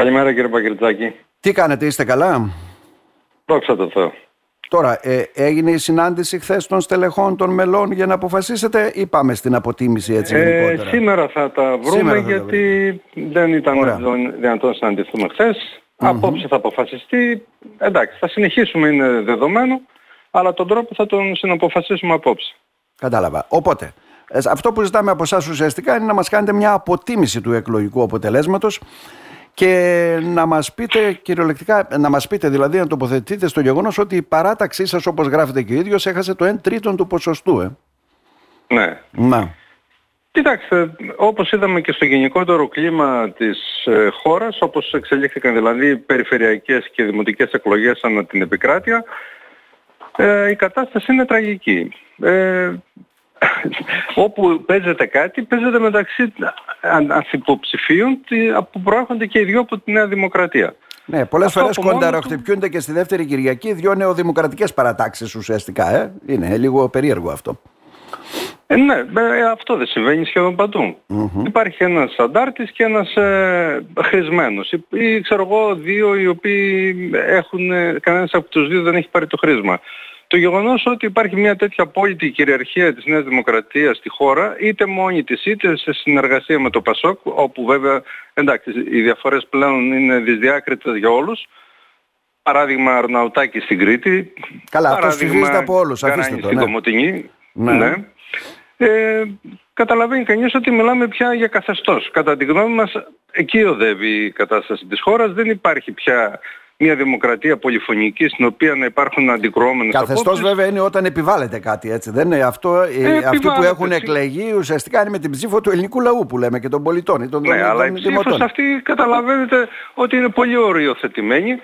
Καλημέρα κύριε Παγκριτζάκη. Τι κάνετε, είστε καλά; Δόξα τω Θεώ. Τώρα, ε, έγινε η συνάντηση χθες των στελεχών των μελών για να αποφασίσετε ή πάμε στην αποτίμηση έτσι Ε, γενικότερα; σήμερα θα τα βρούμε Σήμερα θα τα γιατί δεν ήταν Ωραία. δυνατόν- δυνατόν να συναντηθούμε χθες. Απόψε θα αποφασιστεί. Εντάξει, θα συνεχίσουμε, είναι δεδομένο, αλλά τον τρόπο θα τον συναποφασίσουμε απόψε. Κατάλαβα. Οπότε, ε, αυτό που ζητάμε από εσάς ουσιαστικά είναι να μας κάνετε μια αποτίμηση του εκλογικού αποτελέσματος και να μας πείτε κυριολεκτικά, να μας πείτε δηλαδή να τοποθετείτε στο γεγονός ότι η παράταξή σας όπως γράφετε και ο ίδιος έχασε το 1 τρίτον του ποσοστού. Ε. Ναι. Να. Κοιτάξτε, όπως είδαμε και στο γενικότερο κλίμα της ε, χώρας, όπως εξελίχθηκαν δηλαδή περιφερειακές και δημοτικές εκλογές ανά την επικράτεια, ε, η κατάσταση είναι τραγική. Ε, όπου παίζεται κάτι, παίζεται μεταξύ αν- ανθυποψηφίων τι- που προέρχονται και οι δυο από τη Νέα Δημοκρατία. Ναι, πολλές Αυτό φορές από μόνο κονταροχτυπιούνται και στη δεύτερη Κυριακή δύο νεοδημοκρατικές παρατάξεις ουσιαστικά. Ε. Είναι λίγο περίεργο αυτό. Ε, ναι, ε, αυτό δεν συμβαίνει σχεδόν παντού. Υπάρχει ένας αντάρτης και ένας ε, χρησμένος. Ή, ή ξέρω εγώ δύο οι οποίοι έχουν, ε, κανένας από τους δύο δεν έχει πάρει το χρήσμα. Το γεγονός ότι υπάρχει μια τέτοια απόλυτη κυριαρχία της Νέας Δημοκρατίας στη χώρα, είτε μόνη της είτε σε συνεργασία με το ΠΑΣΟΚ, όπου βέβαια εντάξει οι διαφορές πλέον είναι δυσδιάκριτες για όλους, Παράδειγμα Αρναουτάκη στην Κρήτη. Καλά, αυτός παράδειγμα ψηφίζεται από όλους, αφήστε Γκαράνη το, στην ναι. Κομωτινή. Ναι. Ναι. Ε, καταλαβαίνει κανείς ότι μιλάμε πια για καθεστώς. Κατά τη γνώμη μας εκεί οδεύει η κατάσταση της χώρας. Δεν υπάρχει πια μια δημοκρατία πολυφωνική στην οποία να υπάρχουν αντικρουόμενες Καθεστώς απόψεις. βέβαια είναι όταν επιβάλλεται κάτι έτσι. Δεν είναι αυτό, ε, Ε, αυτοί που επιβάλλεται, έχουν τσι- εκλεγεί ουσιαστικά είναι με την ψήφο του ελληνικού λαού που λέμε και των πολιτών ή των, Ναι, των- αλλά η των ψήφος δημοτών. αυτή καταλαβαίνετε ότι είναι πολύ οριοθετημένη.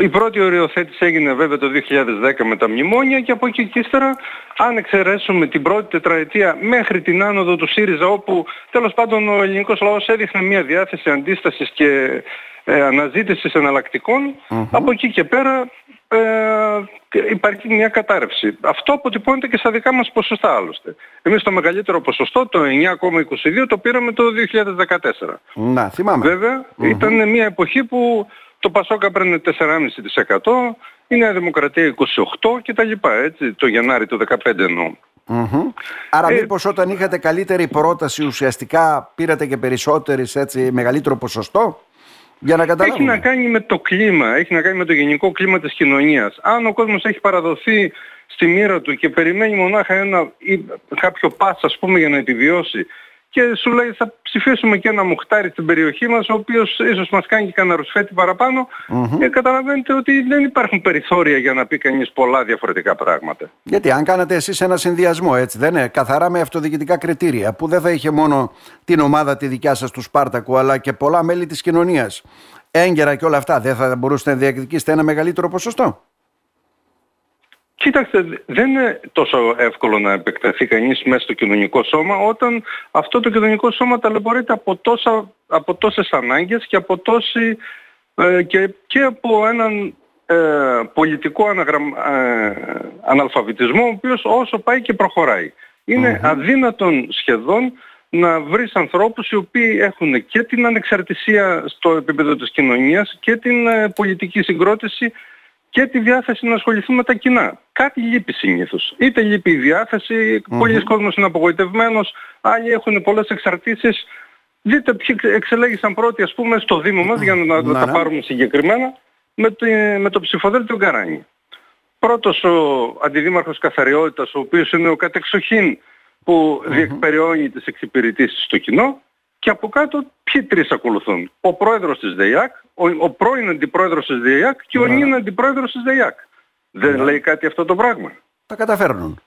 Η πρώτη οριοθέτηση έγινε βέβαια το 2010 με τα μνημόνια και από εκεί και ύστερα αν εξαιρέσουμε την πρώτη τετραετία μέχρι την άνοδο του ΣΥΡΙΖΑ όπου τέλος πάντων ο ελληνικός λαός έδειχνε μια διάθεση αντίστασης και ε, αναζήτησης εναλλακτικών, από εκεί και πέρα ε, υπάρχει μια κατάρρευση. Αυτό αποτυπώνεται και στα δικά μας ποσοστά άλλωστε. Εμείς το μεγαλύτερο ποσοστό, το 9,22, το πήραμε το 2014. Να, θυμάμαι. Βέβαια, ήταν μια εποχή που το Πασόκα έπαιρνε 4,5%, η Νέα Δημοκρατία 28 κτλ. Έτσι, το Γενάρη του 2015 εννοώ. Μμμ. Άρα Ε, μήπως όταν είχατε καλύτερη πρόταση ουσιαστικά πήρατε και περισσότερες έτσι μεγαλύτερο ποσοστό; Για να Έχει καταλάβουμε. να κάνει με το κλίμα, έχει να κάνει με το γενικό κλίμα της κοινωνίας. Αν ο κόσμος έχει παραδοθεί στη μοίρα του και περιμένει μονάχα ένα, ή κάποιο πας ας πούμε για να επιβιώσει και σου λέει θα ψηφίσουμε και ένα μουχτάρι στην περιοχή μας ο οποίος ίσως μας κάνει και κανένα ρουσφέτη παραπάνω ε, καταλαβαίνετε ότι δεν υπάρχουν περιθώρια για να πει κανείς πολλά διαφορετικά πράγματα. Γιατί αν κάνατε εσείς ένα συνδυασμό έτσι δεν είναι; Καθαρά με αυτοδιοικητικά κριτήρια που δεν θα είχε μόνο την ομάδα τη δικιά σας του Σπάρτακου αλλά και πολλά μέλη της κοινωνίας έγκαιρα και όλα αυτά δεν θα μπορούσατε να διεκδικήσετε ένα μεγαλύτερο ποσοστό; Κοίταξτε, δεν είναι τόσο εύκολο να επεκταθεί κανείς μέσα στο κοινωνικό σώμα όταν αυτό το κοινωνικό σώμα ταλαιπωρείται από, τόσα, από τόσες ανάγκες και από τόση, ε, και, και από έναν ε, πολιτικό αναγραμ, ε, αναλφαβητισμό ο οποίος όσο πάει και προχωράει. Είναι αδύνατον σχεδόν να βρεις ανθρώπους οι οποίοι έχουν και την ανεξαρτησία στο επίπεδο της κοινωνίας και την ε, πολιτική συγκρότηση και τη διάθεση να ασχοληθούν με τα κοινά. Κάτι λείπει συνήθως. Είτε λείπει η διάθεση, πολλοί κόσμος είναι απογοητευμένος, άλλοι έχουν πολλές εξαρτήσεις. Δείτε ποιοι εξελέγησαν πρώτοι ας πούμε στο Δήμο μας, για να Ναι, τα ναι. πάρουμε συγκεκριμένα, με, το, με το ψηφοδέλτιο Γκαράνη. Πρώτος ο αντιδήμαρχος καθαριότητας, ο οποίος είναι ο κατεξοχήν που διεκπεριώνει τις εξυπηρετήσεις στο κοινό και από κάτω ποιοι τρεις ακολουθούν. Ο πρόεδρος της ΔΕΙΑΚ, ο, ο πρώην αντιπρόεδρος της ΔΕΙΑΚ και ο νυν αντιπρόεδρος της ΔΕΙΑΚ. Δεν λέει κάτι αυτό το πράγμα. Τα καταφέρνουν.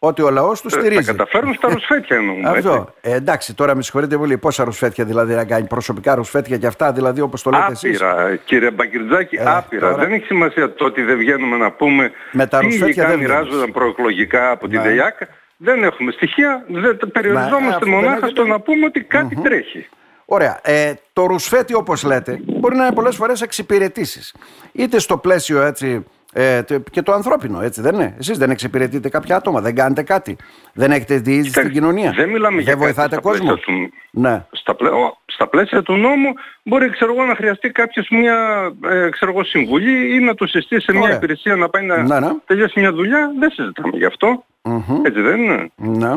Ότι ο λαός τους Ε, Τα στηρίζει. καταφέρουν στα ρουσφέτια εννοούμε. έτσι. Αυτό. Ε, εντάξει, τώρα με συγχωρείτε πολύ. Πόσα ρουσφέτια δηλαδή να κάνει, προσωπικά ρουσφέτια και αυτά, δηλαδή όπως το λέτε εσείς; Άπειρα, κύριε Μπαγκυρτζάκη, Ε, άπειρα. τώρα- Δεν έχει σημασία το ότι δεν βγαίνουμε να πούμε Με τα τι ρουσφέτια υλικά δεν βγαίνεις. μοιράζονταν προεκλογικά από τη Ναι. ΔΕΙΑΚ. Δεν έχουμε στοιχεία, δεν, περιοριζόμαστε αυτό δεν μονάχα έχετε. στο να πούμε ότι κάτι τρέχει. Ωραία. Ε, το ρουσφέτι, όπως λέτε, μπορεί να είναι πολλές φορές εξυπηρετήσεις. Είτε στο πλαίσιο έτσι Ε, και το ανθρώπινο, έτσι δεν είναι. Εσείς δεν εξυπηρετείτε κάποια άτομα, δεν κάνετε κάτι. Δεν έχετε διείσδυση στην κοινωνία. Δεν μιλάμε δεν για βοηθάτε κόσμο. Του... Ναι. Στα, πλαί... στα πλαίσια του νόμου μπορεί ξέρω εγώ, να χρειαστεί κάποιος μια ε, ξέρω εγώ, συμβουλή ή να του συστήσει σε μια υπηρεσία να πάει να ναι, ναι. τελειώσει μια δουλειά. Δεν συζητάμε γι' αυτό. Mm-hmm. Έτσι δεν είναι. Ναι.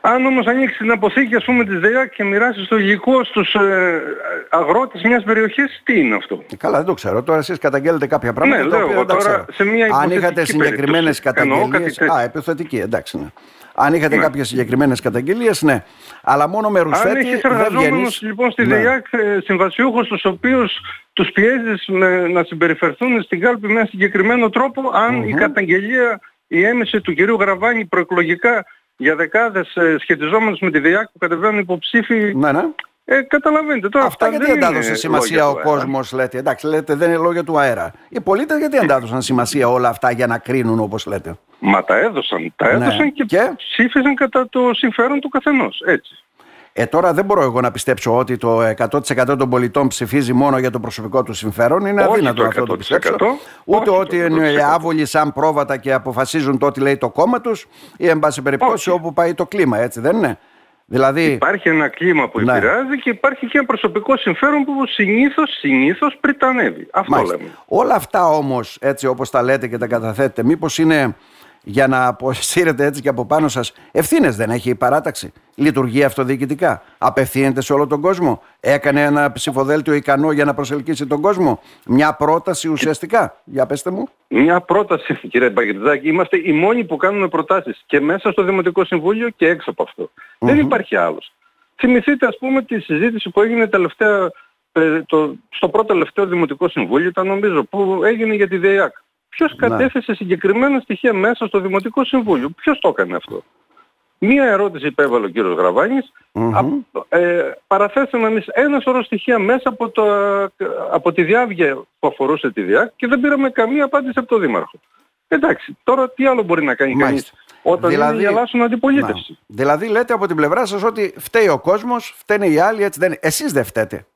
Αν όμως ανοίξεις την αποθήκη ας πούμε της ΔΕΙΑΚ και μοιράσει το υλικό στους ε, αγρότες μιας περιοχής, τι είναι αυτό; Ε, καλά, δεν το ξέρω. Τώρα εσείς καταγγέλλετε κάποια πράγματα. Ναι, λέω, τώρα σε μια Αν είχατε συγκεκριμένες καταγγελίες... Α, επιθετική, εντάξει, ναι. Αν είχατε ναι. κάποιες συγκεκριμένες καταγγελίες, ναι. Αλλά μόνο με ρουσφέτη Αν έχεις εργαζόμενους λοιπόν στη ναι. ΔΕΙΑΚ ε, συμβασιούχους τους οποίους τους πιέζεις να συμπεριφερθούν στην κάλπη με ένα συγκεκριμένο τρόπο, αν mm-hmm. η καταγγελία, η έμεση του κυρίου Γραβάνη προεκλογικά για δεκάδες ε, σχετιζόμενους με τη ΔΙΑΚ που κατεβαίνουν υποψήφοι. Ναι, ναι. Ε, καταλαβαίνετε τώρα. Αυτά, αυτά γιατί αντάδωσε σημασία ο κόσμος, λέτε. Εντάξει, λέτε δεν είναι λόγια του αέρα. Οι πολίτες γιατί αντάδωσαν σημασία όλα αυτά για να κρίνουν όπως λέτε; Μα τα έδωσαν. Τα ναι. έδωσαν και, και; ψήφισαν κατά το συμφέρον του καθενός. Έτσι. Ε, τώρα δεν μπορώ εγώ να πιστέψω ότι το 100% των πολιτών ψηφίζει μόνο για το προσωπικό του συμφέρον. Είναι Όχι αδύνατο το αυτό το πιστέψω. Ούτε ότι είναι άβολοι σαν πρόβατα και αποφασίζουν το ότι λέει το κόμμα τους ή εν πάση περιπτώσει όπου πάει το κλίμα, έτσι δεν είναι; Δηλαδή... Υπάρχει ένα κλίμα που ναι. επηρεάζει και υπάρχει και ένα προσωπικό συμφέρον που συνήθως, συνήθως πριτανεύει. Αυτό Μάλιστα. λέμε. Όλα αυτά όμως, έτσι όπως τα λέτε και τα καταθέτετε, μήπως είναι για να αποσύρετε έτσι και από πάνω σας ευθύνες δεν έχει η παράταξη. Λειτουργεί αυτοδιοικητικά. Απευθύνεται σε όλο τον κόσμο. Έκανε ένα ψηφοδέλτιο ικανό για να προσελκύσει τον κόσμο. Μια πρόταση ουσιαστικά. Για πέστε μου. Μια πρόταση κύριε Μπαγκριτζάκη. Είμαστε οι μόνοι που κάνουμε προτάσεις και μέσα στο Δημοτικό Συμβούλιο και έξω από Δεν υπάρχει άλλος. Θυμηθείτε ας πούμε τη συζήτηση που έγινε τελευταία, ε, το, στο πρώτο τελευταίο Δημοτικό Συμβούλιο ήταν νομίζω που έγινε για τη ΔΕΙΑΚ. Ποιος ναι. κατέθεσε συγκεκριμένα στοιχεία μέσα στο Δημοτικό Συμβούλιο; Ποιος το έκανε αυτό; Μία ερώτηση υπέβαλε ο κύριος Γραβάνης. Mm-hmm. ε, παραθέσαμε εμείς ένα σωρό στοιχεία μέσα από, το, από τη διάβγεια που αφορούσε τη ΔΙΑΚ και δεν πήραμε καμία απάντηση από τον Δήμαρχο. Εντάξει, τώρα τι άλλο μπορεί να κάνει κανείς όταν δηλαδή, είναι γελάσουν αντιπολίτευση; Να. Δηλαδή λέτε από την πλευρά σας ότι φταίει ο κόσμος, φταίνε οι άλλοι, έτσι δεν Εσείς δεν φταίτε.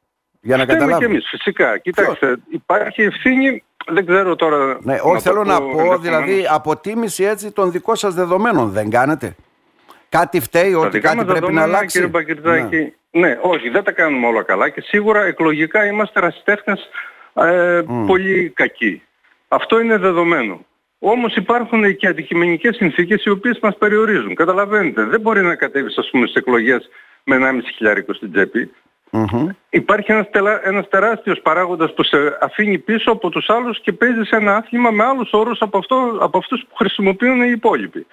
Για να Φταίμε καταλάβουμε. και εμείς, φυσικά. Κοιτάξτε, υπάρχει ευθύνη δεν ξέρω τώρα... Ναι, όχι θέλω να πω, δηλαδή αποτίμηση έτσι των δικών σας δεδομένων δεν κάνετε; Κάτι φταίει, ότι κάτι πρέπει να αλλάξει; Κύριε Μπακυρτζάκη, ναι. ναι. όχι, δεν τα κάνουμε όλα καλά και σίγουρα εκλογικά είμαστε ρασιτέχνες ε, πολύ κακοί. Αυτό είναι δεδομένο. Όμως υπάρχουν και αντικειμενικές συνθήκες οι οποίες μας περιορίζουν. Καταλαβαίνετε, δεν μπορεί να κατέβεις ας πούμε στις εκλογές με 1,5 χιλιάρικο στην τσέπη. Mm-hmm. Υπάρχει ένας, τελα... ένας τεράστιος παράγοντας που σε αφήνει πίσω από τους άλλους και παίζεις ένα άθλημα με άλλους όρους από, αυτό... από αυτούς που χρησιμοποιούν οι υπόλοιποι.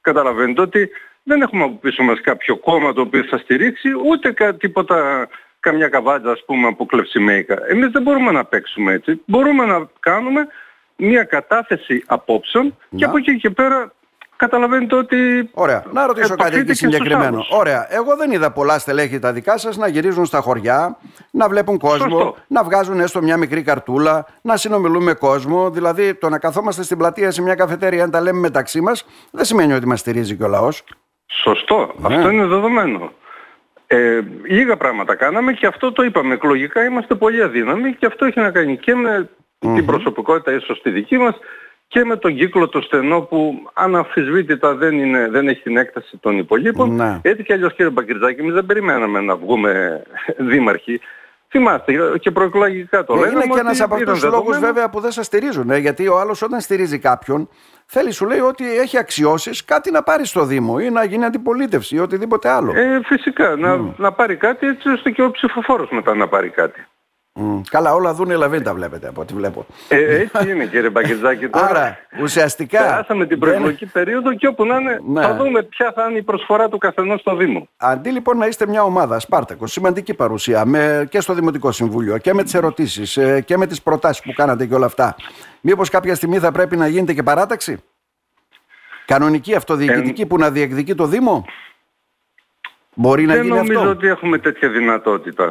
Καταλαβαίνετε ότι δεν έχουμε από πίσω μας κάποιο κόμμα το οποίο θα στηρίξει ούτε κα... τίποτα καμιά καβάτζα ας πούμε από κλεψιμέικα. Εμείς δεν μπορούμε να παίξουμε έτσι. Μπορούμε να κάνουμε μια κατάθεση απόψεων και από εκεί και πέρα καταλαβαίνετε ότι. Ωραία. Να ρωτήσω κάτι και συγκεκριμένο. Ωραία. Εγώ δεν είδα πολλά στελέχη τα δικά σας να γυρίζουν στα χωριά, να βλέπουν κόσμο, να βγάζουν έστω μια μικρή καρτούλα, να συνομιλούν με κόσμο. Δηλαδή το να καθόμαστε στην πλατεία σε μια καφετέρια, αν τα λέμε μεταξύ μας, δεν σημαίνει ότι μας στηρίζει και ο λαός. Σωστό. Ναι. Αυτό είναι δεδομένο. Ε, λίγα πράγματα κάναμε και αυτό το είπαμε. Εκλογικά είμαστε πολύ αδύναμοι και αυτό έχει να κάνει και με την προσωπικότητα ίσως τη δική μας και με τον κύκλο το στενό που αναμφισβήτητα δεν, είναι, δεν έχει την έκταση των υπολείπων. Ναι. Έτσι κι αλλιώς κύριε Μπαγκυρτζάκη, εμείς δεν περιμέναμε να βγούμε δήμαρχοι. Θυμάστε και προεκλογικά το ναι, λέμε. Είναι και ένας από τους λόγους βέβαια που δεν σας στηρίζουν. Ε, γιατί ο άλλος όταν στηρίζει κάποιον θέλει σου λέει ότι έχει αξιώσεις κάτι να πάρει στο Δήμο ή να γίνει αντιπολίτευση ή οτιδήποτε άλλο. Ε, φυσικά. Να, να πάρει κάτι έτσι ώστε και ο ψηφοφόρος μετά να πάρει κάτι. Mm. Καλά, όλα δουν λαβίν τα βλέπετε από ό,τι βλέπω. Ε, έτσι είναι κύριε Μπαγκετζάκη. Τώρα Άρα, ουσιαστικά. Περάσαμε την προεκλογική περίοδο και όπου να είναι, ναι. θα δούμε ποια θα είναι η προσφορά του καθενός στο Δήμο. Αντί λοιπόν να είστε μια ομάδα, Σπάρτακος, σημαντική παρουσία με, και στο Δημοτικό Συμβούλιο και με τις ερωτήσεις ε, και με τις προτάσεις που κάνατε και όλα αυτά, μήπως κάποια στιγμή θα πρέπει να γίνεται και παράταξη; Κανονική αυτοδιοικητική που να διεκδικεί το Δήμο; Μπορεί να Δεν γίνει νομίζω ότι έχουμε τέτοια δυνατότητα.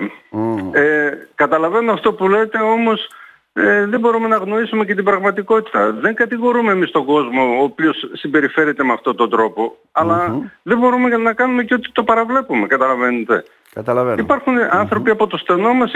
Ε, καταλαβαίνω αυτό που λέτε, όμως ε, δεν μπορούμε να γνωρίσουμε και την πραγματικότητα. Δεν κατηγορούμε εμείς τον κόσμο ο οποίος συμπεριφέρεται με αυτόν τον τρόπο, δεν μπορούμε να κάνουμε και ότι το παραβλέπουμε, καταλαβαίνετε. Καταλαβαίνω. Υπάρχουν άνθρωποι από το στενό μας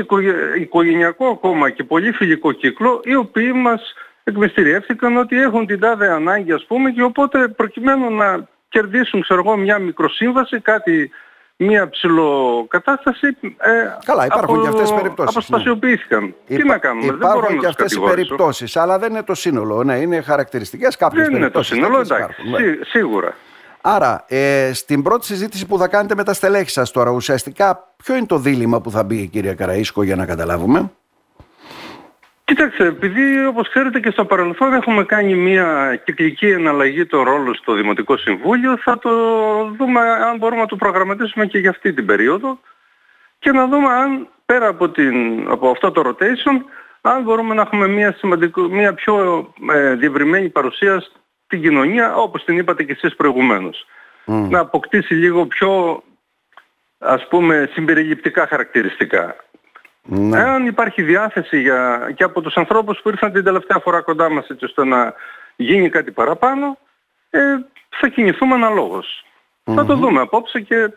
οικογενειακό ακόμα και πολύ φιλικό κύκλο, οι οποίοι μας εκμυστηριεύτηκαν ότι έχουν την τάδε ανάγκη ας πούμε και οπότε προκειμένου να κερδίσουν ξέρω εγώ μια μικροσύμβαση, κάτι μια ψηλοκατάσταση. Ε, Καλά, υπάρχουν και αυτές οι περιπτώσεις. Αποστασιοποιήθηκαν. Ναι. Τι να κάνουμε, υπάρχουν δεν μπορώ και να αυτές οι περιπτώσεις, αλλά δεν είναι το σύνολο. Ναι, είναι χαρακτηριστικές κάποιες Δεν είναι το σύνολο, εντάξει, υπάρχουν, ναι. σί, σίγουρα. Άρα, ε, στην πρώτη συζήτηση που θα κάνετε με τα στελέχη σας τώρα, ουσιαστικά ποιο είναι το δίλημα που θα μπει η κυρία Καραΐσκο για να καταλάβουμε; Κοίταξε, επειδή όπως ξέρετε και στο παρελθόν έχουμε κάνει μια κυκλική εναλλαγή το ρόλο στο Δημοτικό Συμβούλιο, θα το δούμε αν μπορούμε να το προγραμματίσουμε και για αυτή την περίοδο και να δούμε αν πέρα από, την, από αυτό το rotation, αν μπορούμε να έχουμε μια, σημαντικό, μια πιο ε, διευρυμένη παρουσία στην κοινωνία, όπως την είπατε και εσείς προηγουμένως. Να αποκτήσει λίγο πιο, ας πούμε, συμπεριληπτικά χαρακτηριστικά. Ναι. Εάν υπάρχει διάθεση για, και από τους ανθρώπους που ήρθαν την τελευταία φορά κοντά μας έτσι ώστε να γίνει κάτι παραπάνω, ε, θα κινηθούμε Θα το δούμε απόψε και,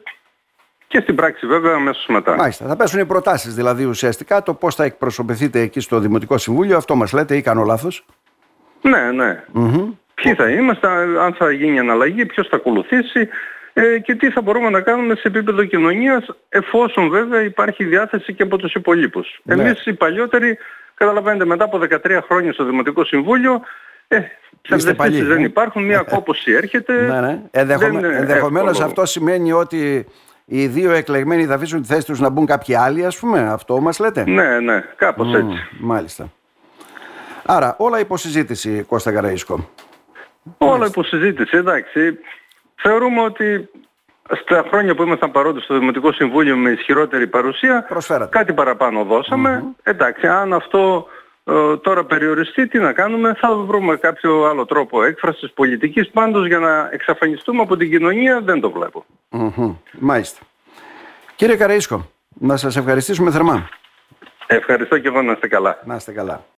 και στην πράξη βέβαια αμέσως μετά. Μάλιστα. Θα πέσουν οι προτάσεις δηλαδή ουσιαστικά το πώς θα εκπροσωπηθείτε εκεί στο Δημοτικό Συμβούλιο. Αυτό μας λέτε ή κάνω λάθος; Ναι, ναι. Ποιοι θα είμαστε, αν θα γίνει αναλλαγή, ποιος θα ακολουθήσει, ε, και τι θα μπορούμε να κάνουμε σε επίπεδο κοινωνίας εφόσον βέβαια υπάρχει διάθεση και από τους υπολείπους. Ναι. Εμείς οι παλιότεροι, καταλαβαίνετε μετά από 13 χρόνια στο Δημοτικό Συμβούλιο, ε, ψευδεστήσεις δεν ε. υπάρχουν, μια κόπωση έρχεται. Ναι, ναι. Ενδεχομε... Ενδεχομένως αυτό σημαίνει ότι οι δύο εκλεγμένοι θα αφήσουν τη θέση τους να μπουν κάποιοι άλλοι ας πούμε, αυτό μας λέτε; Ναι, ναι, κάπως έτσι. Μάλιστα. Άρα όλα υποσυζήτηση Κώστα Καραΐσκο. Όλα υποσυζήτηση, εντάξει. Θεωρούμε ότι στα χρόνια που ήμασταν παρόντες στο Δημοτικό Συμβούλιο με ισχυρότερη παρουσία, κάτι παραπάνω Εντάξει, αν αυτό ε, τώρα περιοριστεί, τι να κάνουμε, θα βρούμε κάποιο άλλο τρόπο έκφρασης πολιτικής. Πάντως για να εξαφανιστούμε από την κοινωνία δεν το βλέπω. Μάλιστα. Κύριε Καραΐσκο, να σας ευχαριστήσουμε θερμά. Ευχαριστώ και εγώ να είστε καλά. Να είστε καλά.